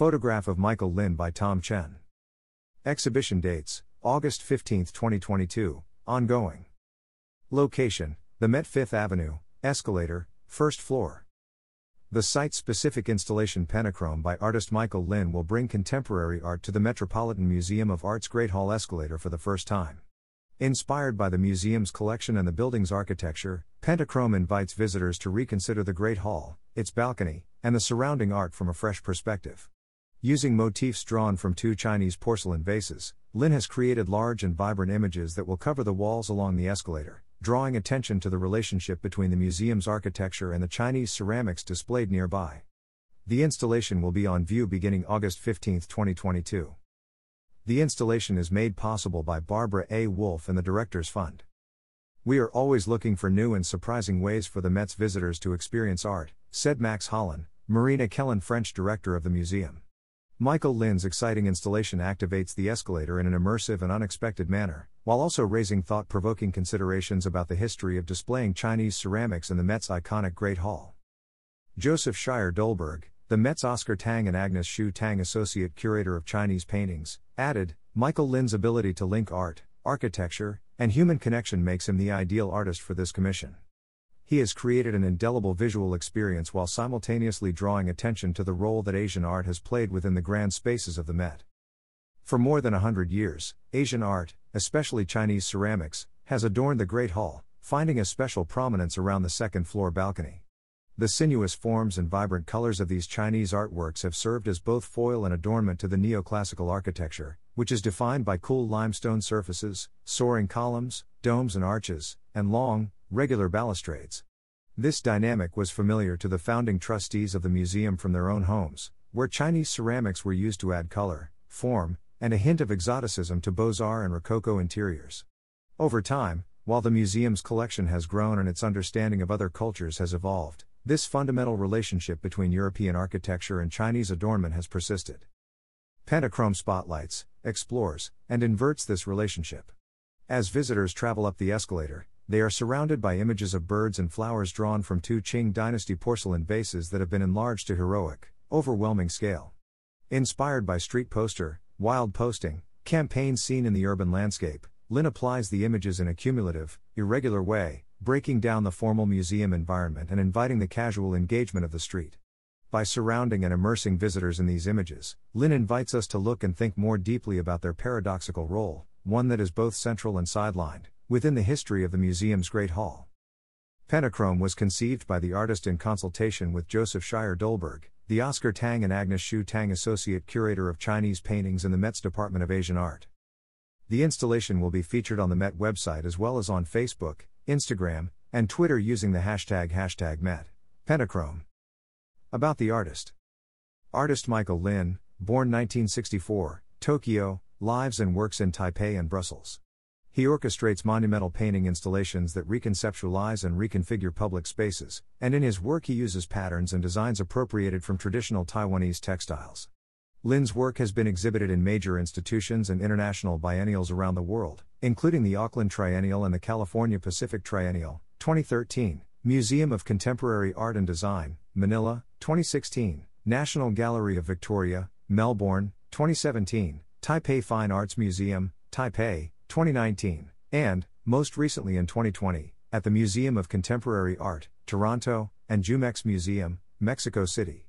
Photograph of Michael Lin by Tom Chen. Exhibition dates August 15, 2022, ongoing. Location The Met Fifth Avenue, escalator, first floor. The site specific installation Pentachrome by artist Michael Lin will bring contemporary art to the Metropolitan Museum of Art's Great Hall escalator for the first time. Inspired by the museum's collection and the building's architecture, Pentachrome invites visitors to reconsider the Great Hall, its balcony, and the surrounding art from a fresh perspective. Using motifs drawn from two Chinese porcelain vases, Lin has created large and vibrant images that will cover the walls along the escalator, drawing attention to the relationship between the museum's architecture and the Chinese ceramics displayed nearby. The installation will be on view beginning August 15, 2022. The installation is made possible by Barbara A. Wolf and the Directors Fund. We are always looking for new and surprising ways for the Met's visitors to experience art, said Max Hollein, Marina Kellen French director of the museum. Michael Lin's exciting installation activates the escalator in an immersive and unexpected manner, while also raising thought provoking considerations about the history of displaying Chinese ceramics in the Met's iconic Great Hall. Joseph Scheier-Dolberg, the Met's Oscar Tang and Agnes Hsu-Tang Associate Curator of Chinese Paintings, added Michael Lin's ability to link art, architecture, and human connection makes him the ideal artist for this commission. He has created an indelible visual experience while simultaneously drawing attention to the role that Asian art has played within the grand spaces of the Met. For more than a hundred years, Asian art, especially Chinese ceramics, has adorned the Great Hall, finding a special prominence around the second floor balcony. The sinuous forms and vibrant colors of these Chinese artworks have served as both foil and adornment to the neoclassical architecture, which is defined by cool limestone surfaces, soaring columns, domes and arches, and long, regular balustrades. This dynamic was familiar to the founding trustees of the museum from their own homes, where Chinese ceramics were used to add color, form, and a hint of exoticism to Beaux Arts and Rococo interiors. Over time, while the museum's collection has grown and its understanding of other cultures has evolved, this fundamental relationship between European architecture and Chinese adornment has persisted. Pentachrome spotlights, explores, and inverts this relationship. As visitors travel up the escalator, they are surrounded by images of birds and flowers drawn from two Qing dynasty porcelain vases that have been enlarged to heroic, overwhelming scale. Inspired by street poster, wild posting, campaigns seen in the urban landscape, Lin applies the images in a cumulative, irregular way, breaking down the formal museum environment and inviting the casual engagement of the street. By surrounding and immersing visitors in these images, Lin invites us to look and think more deeply about their paradoxical role, one that is both central and sidelined, within the history of the museum's Great Hall. Pentachrome was conceived by the artist in consultation with Joseph Scheier-Dolberg, the Oscar Tang and Agnes Hsu-Tang Associate Curator of Chinese Paintings in the Met's Department of Asian Art. The installation will be featured on the Met website as well as on Facebook, Instagram, and Twitter using the hashtag hashtag Met. Pentachrome. About the artist. Artist Michael Lin, born 1964, Tokyo, lives and works in Taipei and Brussels. He orchestrates monumental painting installations that reconceptualize and reconfigure public spaces, and in his work he uses patterns and designs appropriated from traditional Taiwanese textiles. Lin's work has been exhibited in major institutions and international biennials around the world, including the Auckland Triennial and the California Pacific Triennial, 2013, Museum of Contemporary Art and Design, Manila, 2016, National Gallery of Victoria, Melbourne, 2017, Taipei Fine Arts Museum, Taipei, 2019, and, most recently in 2020, at the Museum of Contemporary Art, Toronto, and Jumex Museum, Mexico City.